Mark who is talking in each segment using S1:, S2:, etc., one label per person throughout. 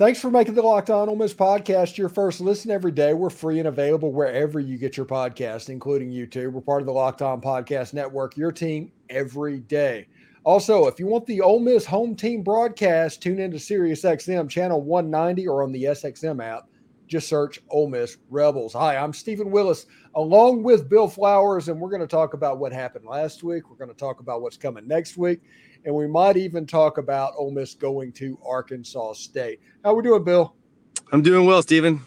S1: Thanks for making the Locked On Ole Miss podcast your first listen every day. We're free and available wherever you get your podcast, including YouTube. We're part of the Locked On Podcast Network, your team every day. Also, if you want the Ole Miss home team broadcast, tune into SiriusXM channel 190 or on the SXM app. Just search Ole Miss Rebels. Hi, I'm Steven Willis, along with Bill Flowers, and we're going to talk about what happened last week. We're going to talk about what's coming next week, and we might even talk about Ole Miss going to Arkansas State. How we doing, Bill?
S2: I'm doing well, Steven.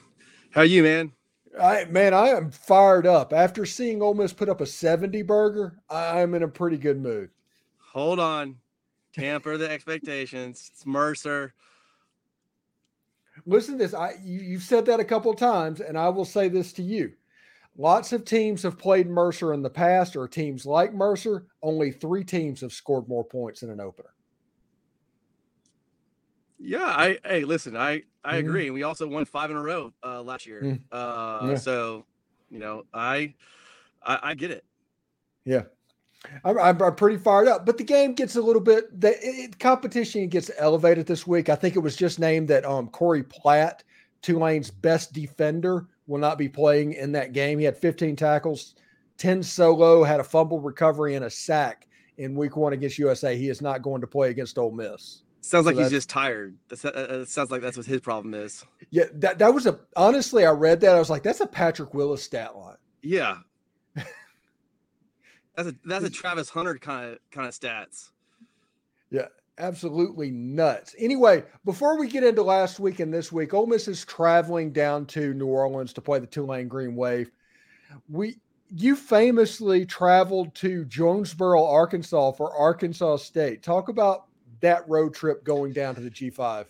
S2: How are you, man?
S1: I man, I am fired up. After seeing Ole Miss put up a 70 burger, I'm in a pretty good mood.
S2: Hold on. Tamper the expectations. It's Mercer.
S1: Listen to this. I you, you've said that a couple times, and I will say this to you. Lots of teams have played Mercer in the past, or teams like Mercer. Only three teams have scored more points in an opener.
S2: Yeah, I hey, listen, I I mm-hmm. agree. We also won five in a row uh, last year. Mm-hmm. Uh, yeah. So, you know, I, I, I get it.
S1: Yeah, I'm, I'm, pretty fired up. But the game gets a little bit the it, competition gets elevated this week. I think it was just named that um Corey Platt, Tulane's best defender, will not be playing in that game. He had 15 tackles, 10 solo, had a fumble recovery and a sack in Week One against USA. He is not going to play against Ole Miss.
S2: Sounds like so he's just tired. That uh, sounds like that's what his problem is.
S1: Yeah, that, that was a honestly, I read that. I was like, that's a Patrick Willis stat line.
S2: Yeah. that's a that's a Travis Hunter kind of kind of stats.
S1: Yeah, absolutely nuts. Anyway, before we get into last week and this week, Ole Miss is traveling down to New Orleans to play the Tulane Green Wave. We you famously traveled to Jonesboro, Arkansas for Arkansas State. Talk about that road trip going down to the G5?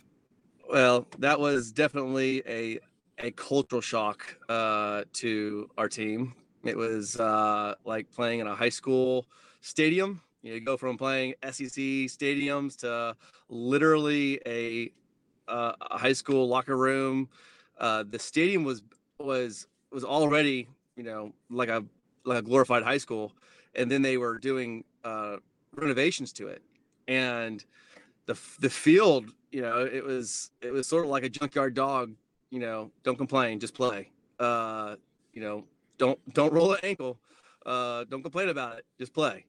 S2: Well, that was definitely a a cultural shock uh, to our team. It was uh, like playing in a high school stadium. You go from playing SEC stadiums to literally a, uh, a high school locker room. Uh, the stadium was was was already you know like a like a glorified high school, and then they were doing uh, renovations to it, and the the field, you know, it was it was sort of like a junkyard dog. You know, don't complain, just play. Uh, you know, don't don't roll an ankle. Uh, don't complain about it, just play.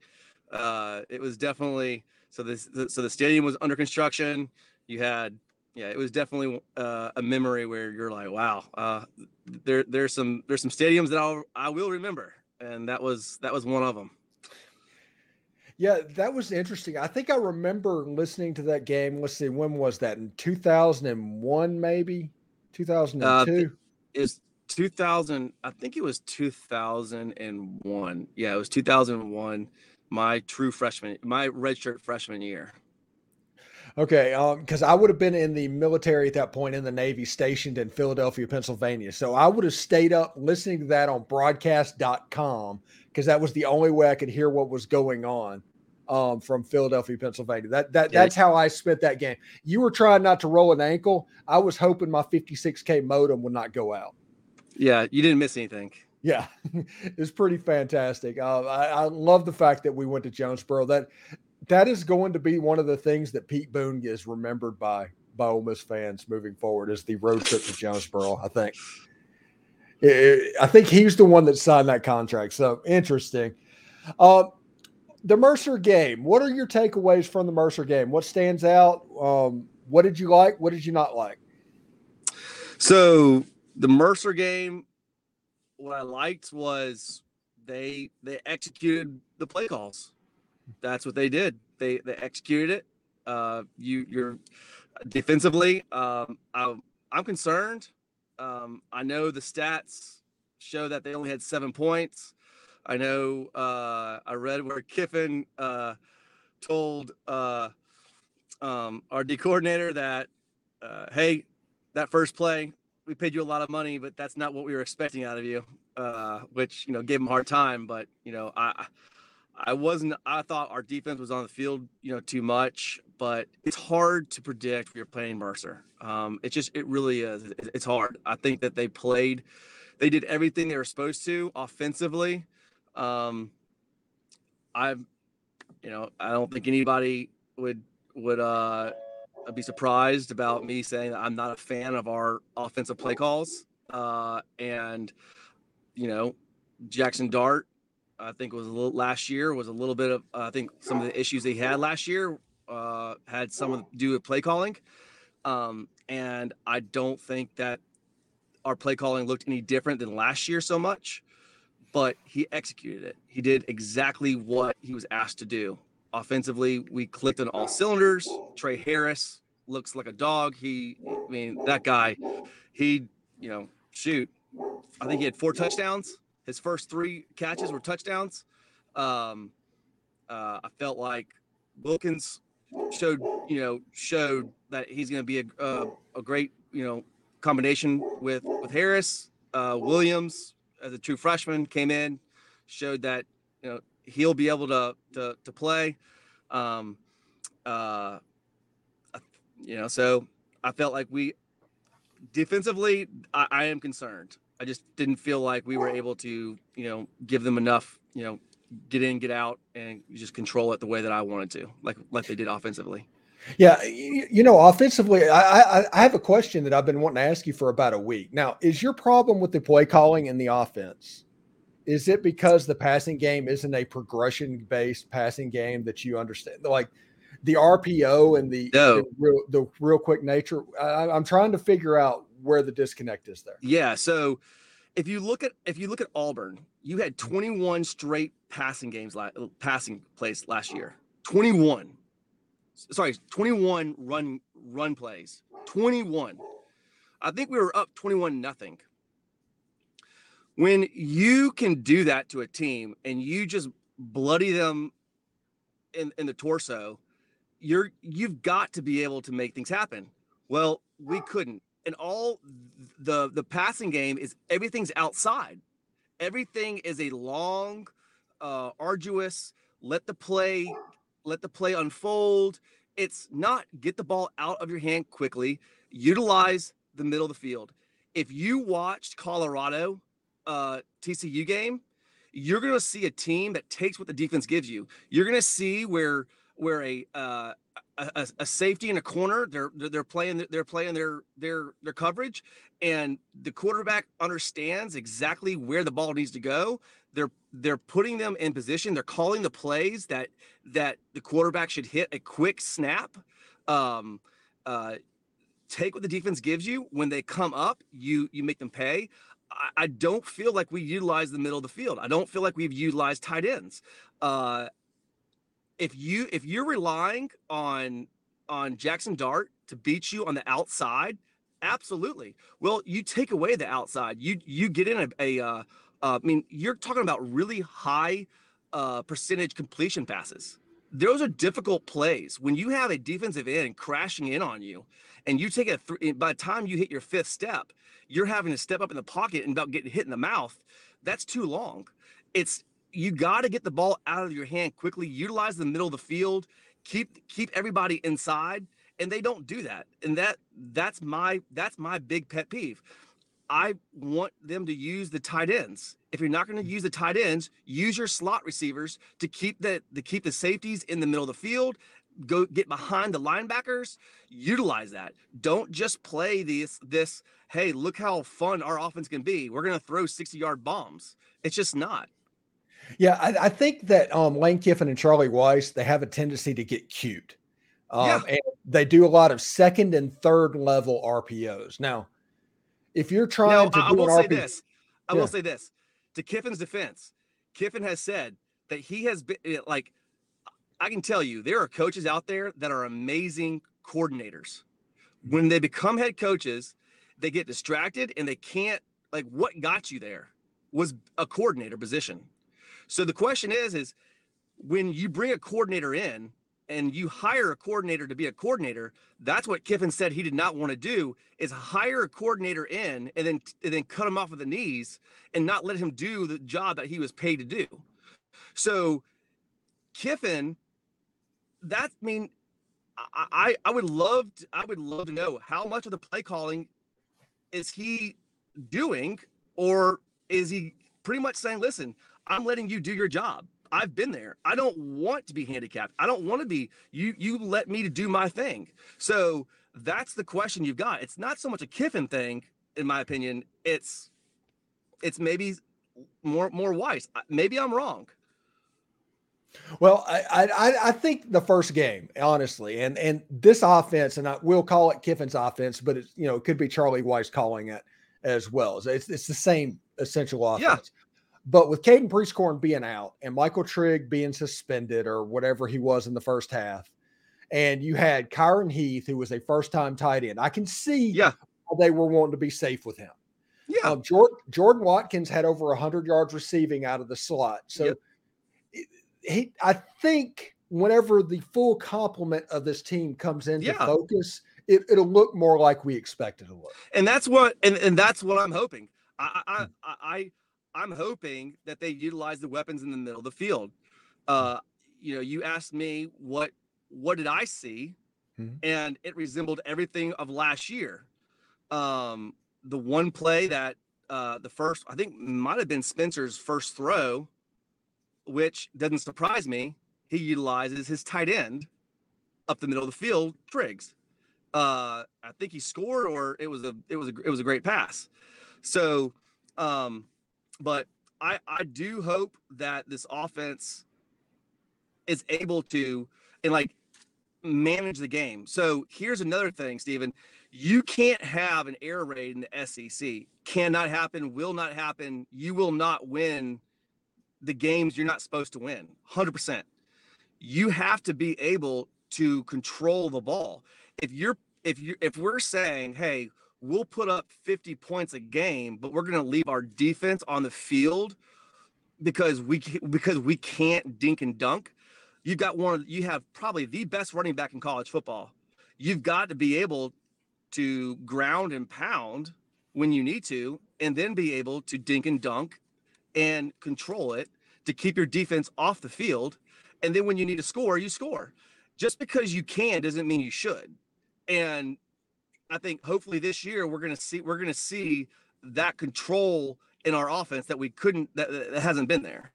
S2: Uh, it was definitely so this so the stadium was under construction. You had yeah, it was definitely uh, a memory where you're like, wow, uh, there there's some there's some stadiums that I'll I will remember, and that was that was one of them.
S1: Yeah, that was interesting. I think I remember listening to that game. Let's see, when was that? In 2001, maybe 2002. Uh,
S2: is 2000. I think it was 2001. Yeah, it was 2001. My true freshman, my redshirt freshman year.
S1: Okay, because um, I would have been in the military at that point in the Navy, stationed in Philadelphia, Pennsylvania. So I would have stayed up listening to that on broadcast.com because that was the only way I could hear what was going on um, from Philadelphia, Pennsylvania. That that that's how I spent that game. You were trying not to roll an ankle. I was hoping my 56k modem would not go out.
S2: Yeah, you didn't miss anything.
S1: Yeah, it's pretty fantastic. Uh, I, I, love the fact that we went to Jonesboro. That that is going to be one of the things that Pete Boone is remembered by by Ole Miss fans moving forward is the road trip to Jonesboro. I think. I think he's the one that signed that contract. So interesting. Uh, the Mercer game. What are your takeaways from the Mercer game? What stands out? Um, what did you like? What did you not like?
S2: So the Mercer game, what I liked was they they executed the play calls. That's what they did. They they executed it. Uh, you you're defensively. Um, I, I'm concerned um, I know the stats show that they only had seven points. I know uh, I read where Kiffin uh, told uh, um, our D coordinator that, uh, hey, that first play, we paid you a lot of money, but that's not what we were expecting out of you, uh, which, you know, gave him a hard time. But, you know, I, I wasn't. I thought our defense was on the field, you know, too much. But it's hard to predict when you're playing Mercer. Um, it just, it really is. It's hard. I think that they played, they did everything they were supposed to offensively. Um, I've, you know, I don't think anybody would would uh be surprised about me saying that I'm not a fan of our offensive play calls. Uh, and you know, Jaxson Dart, I think was a little last year was a little bit of I think some of the issues he had last year uh, had some of do with play calling. Um, and I don't think that our play calling looked any different than last year so much, but he executed it. He did exactly what he was asked to do. Offensively, we clicked on all cylinders. Tre Harris looks like a dog. He, I mean, that guy, he, you know, shoot, I think he had four touchdowns. His first three catches were touchdowns. Um, uh, I felt like Wilkins showed, you know, showed that he's going to be a, a, a great, you know, combination with with Harris. Uh, Williams, as a true freshman, came in, showed that you know he'll be able to to to play. Um, uh, you know, so I felt like we defensively, I, I am concerned. I just didn't feel like we were able to, you know, give them enough, you know, get in, get out, and just control it the way that I wanted to, like like they did offensively.
S1: Yeah, you, know, offensively, I, I, I have a question that I've been wanting to ask you for about a week. Now, is your problem with the play calling in the offense? Is it because the passing game isn't a progression based passing game that you understand? Like the RPO and the
S2: No.
S1: the, real, the real quick nature. I, I'm trying to figure out where the disconnect is there.
S2: Yeah. So if you look at if you look at Auburn, you had 21 straight passing games, la- passing plays last year. 21. Sorry, 21 run run plays. 21. I think we were up 21 nothing. When you can do that to a team and you just bloody them in, in the torso, you're you've got to be able to make things happen. Well, we couldn't and all the the passing game is everything's outside. Everything is a long, uh, arduous. Let the play, let the play unfold. It's not get the ball out of your hand quickly. Utilize the middle of the field. If you watched Colorado uh, TCU game, you're going to see a team that takes what the defense gives you. You're going to see where where a uh, a, a- safety in a corner they're they're playing they're playing their their their coverage and the quarterback understands exactly where the ball needs to go. They're they're putting them in position they're calling the plays that that the quarterback should hit a quick snap. Um uh take what the defense gives you. When they come up you you make them pay I, don't feel like we utilize the middle of the field i don't feel like we've utilized tight ends uh if you if you're relying on on Jaxson Dart to beat you on the outside, absolutely. Well, you take away the outside. You you get in a, a uh, uh, I mean, you're talking about really high uh, percentage completion passes. Those are difficult plays. When you have a defensive end crashing in on you, and you take a three, by the time you hit your fifth step, you're having to step up in the pocket and about getting hit in the mouth. That's too long. It's you got to get the ball out of your hand quickly. Utilize the middle of the field. Keep keep everybody inside, and they don't do that. And that that's my that's my big pet peeve. I want them to use the tight ends. If you're not going to use the tight ends, use your slot receivers to keep the to keep the safeties in the middle of the field. Go get behind the linebackers. Utilize that. Don't just play this this. Hey, look how fun our offense can be. We're going to throw 60 yard bombs. It's just not.
S1: Yeah, I, I think that um, Lane Kiffin and Charlie Weis they have a tendency to get cute, um,
S2: Yeah.
S1: and they do a lot of second and third level RPOs. Now, if you're trying
S2: No,
S1: to
S2: I, I
S1: do
S2: will
S1: an
S2: say
S1: RPO,
S2: this. I
S1: Yeah.
S2: will say this. To Kiffin's defense, Kiffin has said that he has been like, I can tell you, there are coaches out there that are amazing coordinators. When they become head coaches, they get distracted and they can't, like, what got you there was a coordinator position. So the question is, is when you bring a coordinator in and you hire a coordinator to be a coordinator, that's what Kiffin said he did not want to do is hire a coordinator in and then and then cut him off at the knees and not let him do the job that he was paid to do. So Kiffin, that I mean, I I, would love to, I would love to know how much of the play calling is he doing, or is he pretty much saying, listen, I'm letting you do your job. I've been there. I don't want to be handicapped. I don't want to be you you let me to do my thing. So that's the question you've got. It's not so much a Kiffin thing, in my opinion. It's it's maybe more more Weis. Maybe I'm wrong.
S1: Well, I, I I think the first game, honestly, and and this offense, and I will call it Kiffin's offense, but it's you know it could be Charlie Weis calling it as well. It's it's the same essential offense. Yeah. But with Caden Prieskorn being out and Michael Trigg being suspended or whatever he was in the first half, and you had Kyron Heath, who was a first time tight end, I can see
S2: yeah.
S1: they were wanting to be safe with him.
S2: Yeah. Um,
S1: Jordan, Jordan Watkins had over 100 yards receiving out of the slot. So yep. He, I think whenever the full complement of this team comes into yeah. focus, it, will look more like we expected to look.
S2: And that's what, and, and that's what I'm hoping. I, I, hmm. I, I I'm hoping that they utilize the weapons in the middle of the field. Uh, you know, you asked me what what did I see, mm-hmm. and it resembled everything of last year. Um, the one play that uh, the first I think might have been Spencer's first throw, which doesn't surprise me. He utilizes his tight end up the middle of the field, Triggs. Uh, I think he scored, or it was a it was a it was a great pass. So um, but I I do hope that this offense is able to and like manage the game. So here's another thing, Steven. You can't have an air raid in the SEC. Cannot happen, will not happen. You will not win the games you're not supposed to win. 100%. You have to be able to control the ball. If you're if you if we're saying, "Hey, we'll put up 50 points a game, but we're going to leave our defense on the field because we because we can't dink and dunk. You've got one you have probably the best running back in college football. You've got to be able to ground and pound when you need to and then be able to dink and dunk and control it to keep your defense off the field and then when you need to score, you score. Just because you can doesn't mean you should. And I think hopefully this year we're gonna see we're gonna see that control in our offense that we couldn't that, that hasn't been there.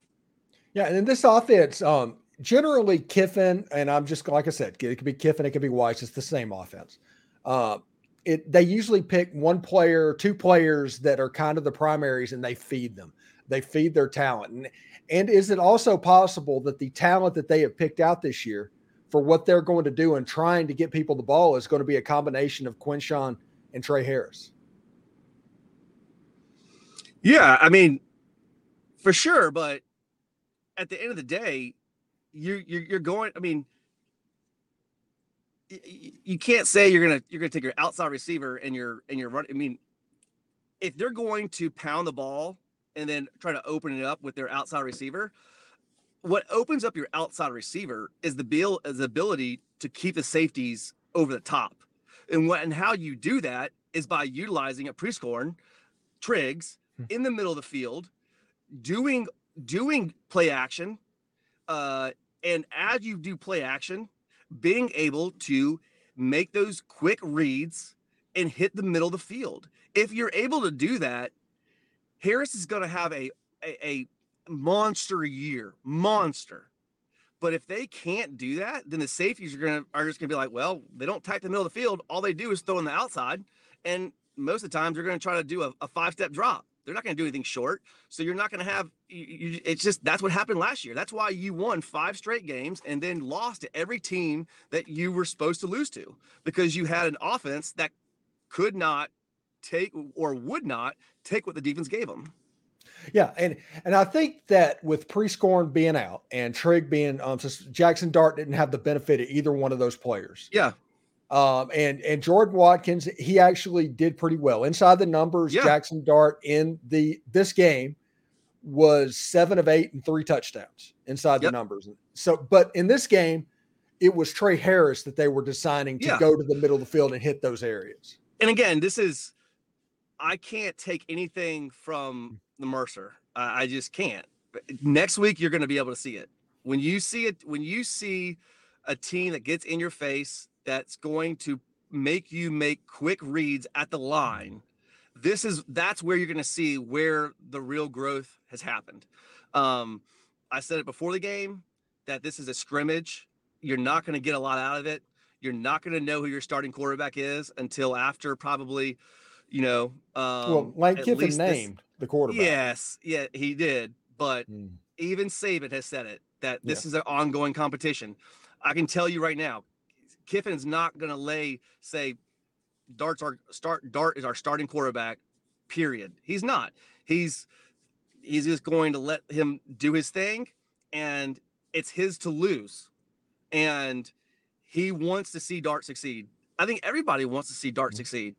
S1: Yeah, and in this offense, um, generally Kiffin, and I'm just like I said, it could be Kiffin, it could be Weis, it's the same offense. Uh, it they usually pick one player, two players that are kind of the primaries, and they feed them. They feed their talent. And and is it also possible that the talent that they have picked out this year for what they're going to do and trying to get people the ball is going to be a combination of Quinshon and Tre Harris.
S2: Yeah, I mean, for sure, but at the end of the day, you're you're, you're going. I mean, you can't say you're gonna you're gonna take your outside receiver and your and your run. I mean, if they're going to pound the ball and then try to open it up with their outside receiver, what opens up your outside receiver is the bill is the ability to keep the safeties over the top. And what and how you do that is by utilizing a Prieskorn, Triggs hmm. in the middle of the field, doing doing play action, uh, and as you do play action, being able to make those quick reads and hit the middle of the field. If you're able to do that, Harris is going to have a, a, a monster year, monster. But if they can't do that, then the safeties are gonna are just gonna be like, well, they don't tight the middle of the field. All they do is throw in the outside, and most of the times they're gonna try to do a, a five step drop. They're not gonna do anything short, so you're not gonna have. You, you, it's just that's what happened last year. That's why you won five straight games and then lost to every team that you were supposed to lose to because you had an offense that could not take or would not take what the defense gave them.
S1: Yeah, and and I think that with Prieskorn being out and Trigg being um, Jaxson Dart didn't have the benefit of either one of those players.
S2: Yeah.
S1: Um, and and Jordan Watkins, he actually did pretty well inside the numbers. Yeah. Jaxson Dart in the this game was seven of eight and three touchdowns inside yep. the numbers. So, but in this game, it was Tre Harris that they were deciding to yeah. go to the middle of the field and hit those areas.
S2: And again, this is I can't take anything from mm. the Mercer. I, I just can't. Uh, next week you're going to be able to see it. When you see it, when you see a team that gets in your face, that's going to make you make quick reads at the mm-hmm. line. This is that's where you're going to see where the real growth has happened. Um, I said it before the game that this is a scrimmage. You're not going to get a lot out of it. You're not going to know who your starting quarterback is until after probably, you know. Um,
S1: well, Lane Kiffin named
S2: this,
S1: the quarterback.
S2: Yes, yeah, he did. But mm. even Saban has said it that this yeah. is an ongoing competition. I can tell you right now, Kiffin's not going to lay say Dart's our start. Dart is our starting quarterback. Period. He's not. He's he's just going to let him do his thing, and it's his to lose. And he wants to see Dart succeed. I think everybody wants to see Dart mm-hmm. succeed.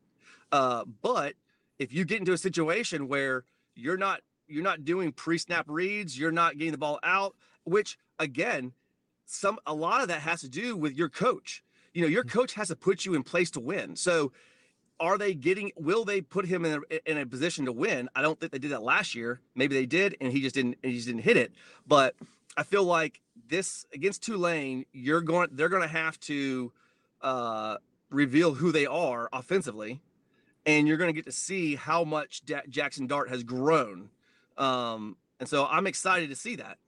S2: Uh, but if you get into a situation where you're not you're not doing pre-snap reads, you're not getting the ball out, which again, some a lot of that has to do with your coach. You know, your mm-hmm. coach has to put you in place to win. So are they getting will they put him in a, in a position to win i don't think they did that last year maybe they did and he just didn't he just didn't hit it but i feel like this against tulane you're going they're going to have to uh, reveal who they are offensively and you're going to get to see how much da- jaxson dart has grown um, and so i'm excited to see that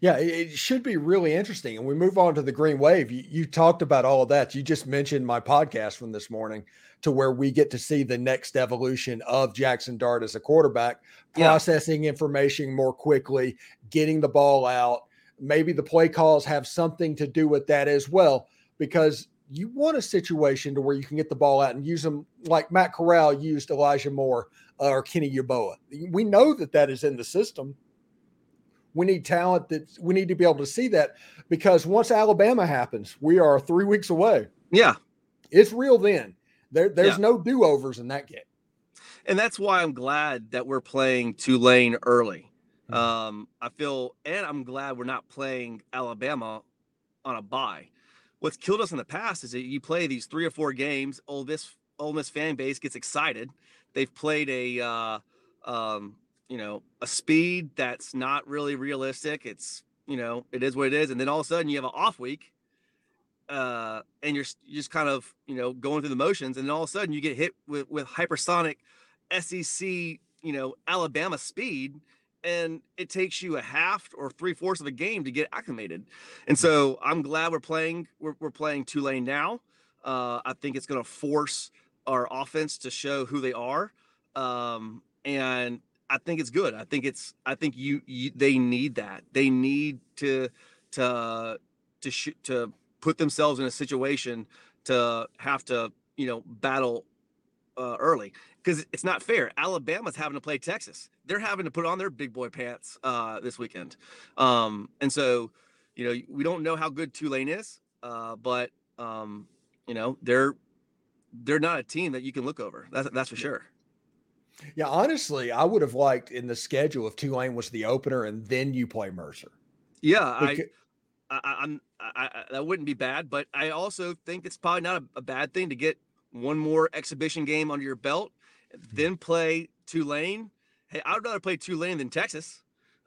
S1: yeah, it should be really interesting. And we move on to the Green Wave. You, you, talked about all of that. You just mentioned my podcast from this morning to where we get to see the next evolution of Jaxson Dart as a quarterback, processing yeah. information more quickly, getting the ball out. Maybe the play calls have something to do with that as well, because you want a situation to where you can get the ball out and use them like Matt Corral used Elijah Moore uh, or Kenny Yeboah. We know that that is in the system we need talent that we need to be able to see that because once Alabama happens, we are three weeks away.
S2: Yeah.
S1: It's real then. There, there's yeah. no do overs in that game.
S2: And that's why I'm glad that we're playing Tulane early. Mm-hmm. Um, I feel, and I'm glad we're not playing Alabama on a bye. What's killed us in the past is that you play these three or four games. Ole Miss, Ole Miss fan base gets excited. They've played a, uh, um, you know, a speed that's not really realistic. It's, you know, it is what it is. And then all of a sudden you have an off week uh, and you're, you're just kind of, you know, going through the motions. And then all of a sudden you get hit with, with hypersonic SEC, you know, Alabama speed. And it takes you a half or three fourths of a game to get acclimated. And so I'm glad we're playing, we're, we're playing Tulane now. Uh, I think it's going to force our offense to show who they are. Um, and I think it's good. I think it's I think you, you they need that. They need to to to sh- to put themselves in a situation to have to you know battle uh, early because it's not fair. Alabama's having to play Texas. They're having to put on their big boy pants uh, this weekend, um, and so you know we don't know how good Tulane is, uh, but um, you know they're they're not a team that you can look over. That's that's for sure.
S1: Yeah, honestly, I would have liked in the schedule if Tulane was the opener and then you play Mercer.
S2: Yeah, because, I, I, I'm, I, I, that wouldn't be bad, but I also think it's probably not a, a bad thing to get one more exhibition game under your belt, mm-hmm. then play Tulane. Hey, I'd rather play Tulane than Texas,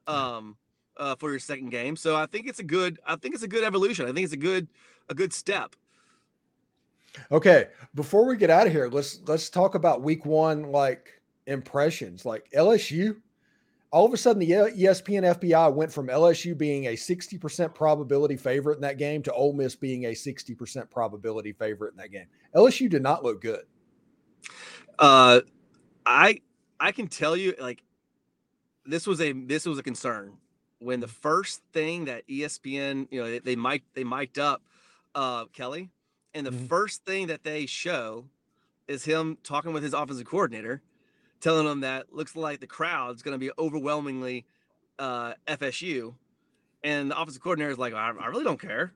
S2: um, uh, for your second game. So I think it's a good, I think it's a good evolution. I think it's a good, a good step.
S1: Okay, before we get out of here, let's let's talk about week one, like impressions. Like LSU, all of a sudden the ESPN FPI went from LSU being a 60% probability favorite in that game to Ole Miss being a 60% probability favorite in that game. LSU did not look good.
S2: Uh I I can tell you like this was a this was a concern when the first thing that ESPN, you know, they, they mic they mic'd up uh Kelly and the mm-hmm. first thing that they show is him talking with his offensive coordinator telling them that looks like the crowd's going to be overwhelmingly uh, FSU. And the offensive coordinator is like, I, I, really don't care.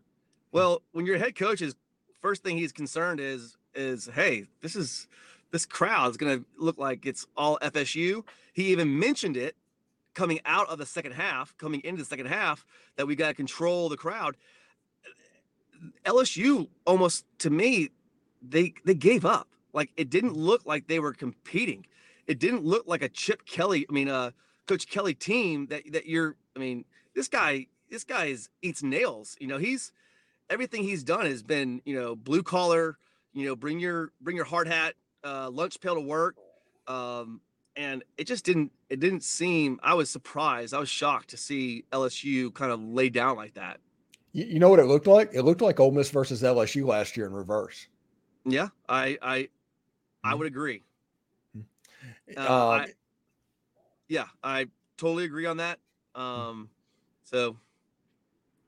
S2: Well, when your head coach is first thing he's concerned is is hey, this is this crowd is going to look like it's all FSU. He even mentioned it coming out of the second half, coming into the second half, that we got to control the crowd. LSU almost to me, they they gave up. Like it didn't look like they were competing it didn't look like a Chip Kelly, I mean, uh, Coach Kelly team that that you're. I mean, this guy, this guy is eats nails. You know, he's everything he's done has been, you know, blue collar. You know, bring your bring your hard hat, uh, lunch pail to work. Um, and it just didn't it didn't seem i was surprised i was shocked to see lsu kind of lay down like that
S1: you, you know what it looked like it looked like Ole Miss versus lsu last year in reverse
S2: yeah i i i
S1: Mhm.
S2: would agree uh,
S1: Um,
S2: I, yeah i totally agree on that um so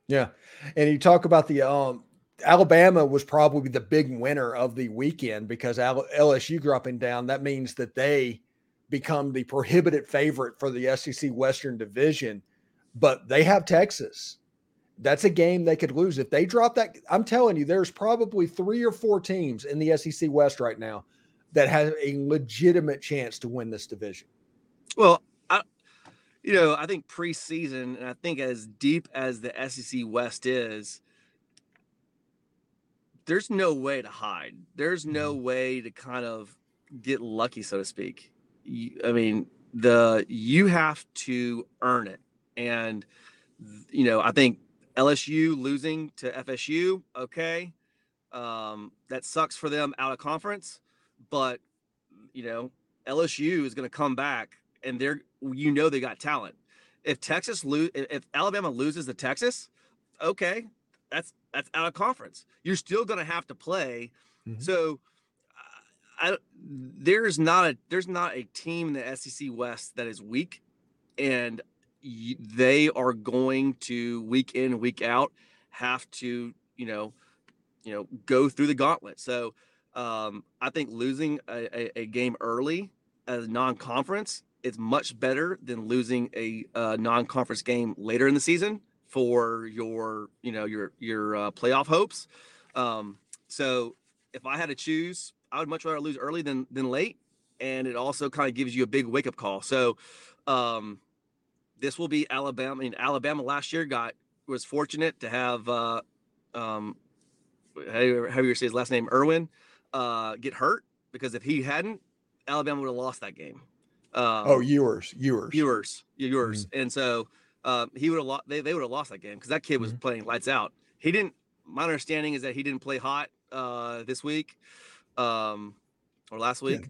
S1: Yeah. And you talk about the um Alabama was probably the big winner of the weekend because Al- LSU dropping down. That means that they become the prohibited favorite for the SEC Western Division, but they have Texas. That's a game they could lose if they drop that. I'm telling you, there's probably three or four teams in the SEC West right now that has a legitimate chance to win this division.
S2: Well, I, you know, I think preseason, and I think as deep as the SEC West is, there's no way to hide. There's no way to kind of get lucky, so to speak. You, I mean, the you have to earn it, and you know, I think LSU losing to FSU, okay, um, that sucks for them out of conference, but you know, LSU is going to come back and they're you know they got talent. If Texas lose, if Alabama loses to Texas, okay, that's that's out of conference. You're still going to have to play.
S1: Mhm.
S2: So, I, there's not a there's not a team in the SEC West that is weak, and y- they are going to week in week out have to you know you know go through the gauntlet. So um, I think losing a, a, a game early as a non-conference is much better than losing a, uh non-conference game later in the season for your you know your your uh, playoff hopes. Um, so if I had to choose, I would much rather lose early than than late, and it also kind of gives you a big wake up call. So um, this will be Alabama. I mean, Alabama last year got was fortunate to have uh, um, how how do you say his last name, Irwin, uh, get hurt because if he hadn't, Alabama would have lost that game. Um,
S1: Oh, Ewers, Ewers.
S2: viewers, Ewers, and so uh, he would have lost. They, they would have lost that game because that kid was
S1: Mhm.
S2: playing lights out. He didn't. My understanding is that he didn't play hot uh, this week, um, or last
S1: Yeah.
S2: week,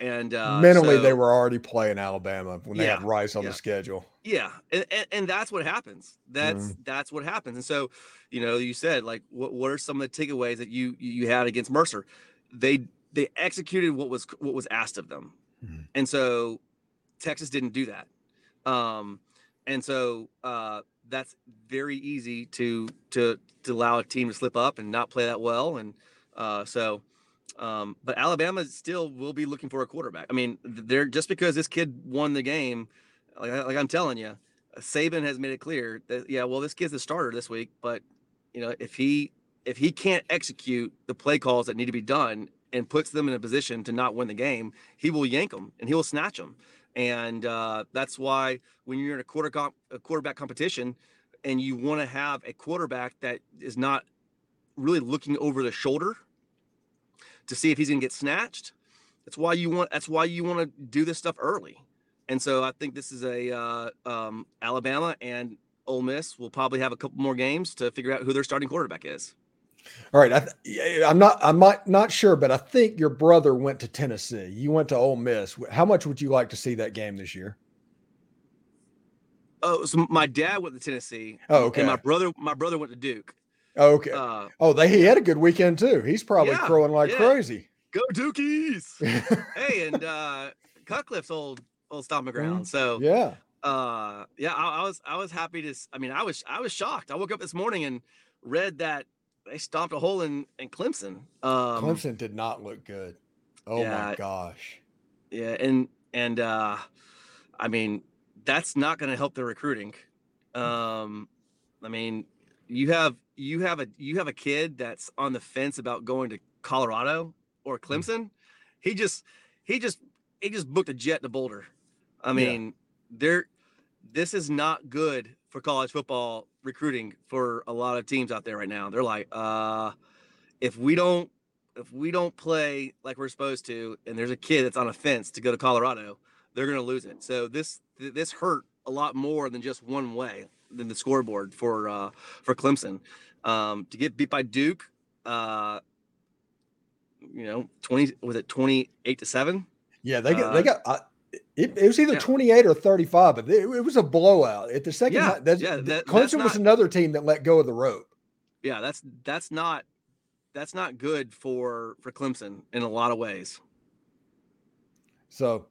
S2: and uh,
S1: Mentally,
S2: so-
S1: they were already playing Alabama when they had Rice on
S2: yeah.
S1: the schedule.
S2: Yeah, and, and, and that's what happens. That's
S1: Mm-hmm.
S2: that's what happens. And so, you know, you said like, what what are some of the takeaways that you you had against Mercer? They they executed what was what was asked of them,
S1: Mhm.
S2: and so Texas didn't do that. Um, and so uh, that's very easy to to to allow a team to slip up and not play that well. And uh, so, um, but Alabama still will be looking for a quarterback. I mean, they're just because this kid won the game, like, like I'm telling you, Saban has made it clear that yeah, well, this kid's the starter this week, but you know, if he if he can't execute the play calls that need to be done and puts them in a position to not win the game, he will yank them and he will snatch them. And uh, that's why when you're in a quarter comp, a quarterback competition, and you want to have a quarterback that is not really looking over the shoulder to see if he's going to get snatched. That's why you want. That's why you want to do this stuff early. And so I think this is a uh, um, Alabama and Ole Miss will probably have a couple more games to figure out who their starting quarterback is.
S1: All right, I th- I'm not. I'm not not sure, but I think your brother went to Tennessee. You went to Ole Miss. How much would you like to see that game this year?
S2: Oh, so my dad went to Tennessee.
S1: Oh, okay.
S2: And my brother, my brother went to Duke.
S1: Oh, okay.
S2: Uh,
S1: oh, they he had a good weekend too. He's probably
S2: Yeah,
S1: crowing like
S2: yeah.
S1: crazy.
S2: go Dukies! hey, and uh, Cutcliffe's old old stomping ground. So
S1: yeah.
S2: uh yeah I, I was i was happy to I mean i was i was shocked i woke up this morning and read that they stomped a hole in in clemson um
S1: Clemson did not look good. Oh my gosh.
S2: yeah and and uh i mean that's not going to help the recruiting um i mean you have you have a you have a kid that's on the fence about going to colorado or clemson he just he just he just booked a jet to boulder i
S1: Yeah.
S2: mean there this is not good for college football recruiting for a lot of teams out there right now. They're like uh if we don't if we don't play like we're supposed to and there's a kid that's on a fence to go to colorado they're going to lose it. So this th- this hurt a lot more than just one way than the scoreboard for uh for clemson. Um to get beat by duke uh you know 20 was it 28 to 7
S1: Yeah, they got
S2: Uh,
S1: they got. It, it was either
S2: Yeah.
S1: 28 or 35, but it, it was a blowout. At the second
S2: Yeah,
S1: that's,
S2: yeah, that-
S1: Clemson
S2: that's
S1: was another team that let go of the rope.
S2: Yeah, that's that's not that's not good for for Clemson in a lot of ways.
S1: So,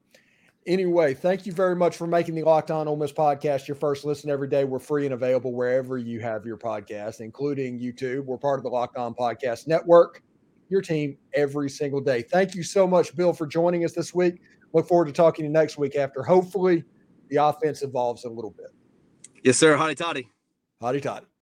S1: anyway, thank you very much for making the Locked On Ole Miss podcast your first listen every day. We're free and available wherever you have your podcast, including YouTube. We're part of the Locked On Podcast Network, your team every single day. Thank you so much, Bill, for joining us this week. Look forward to talking to you next week after hopefully the offense evolves a little bit.
S2: Yes, sir. Hotty toddy.
S1: Hotty toddy.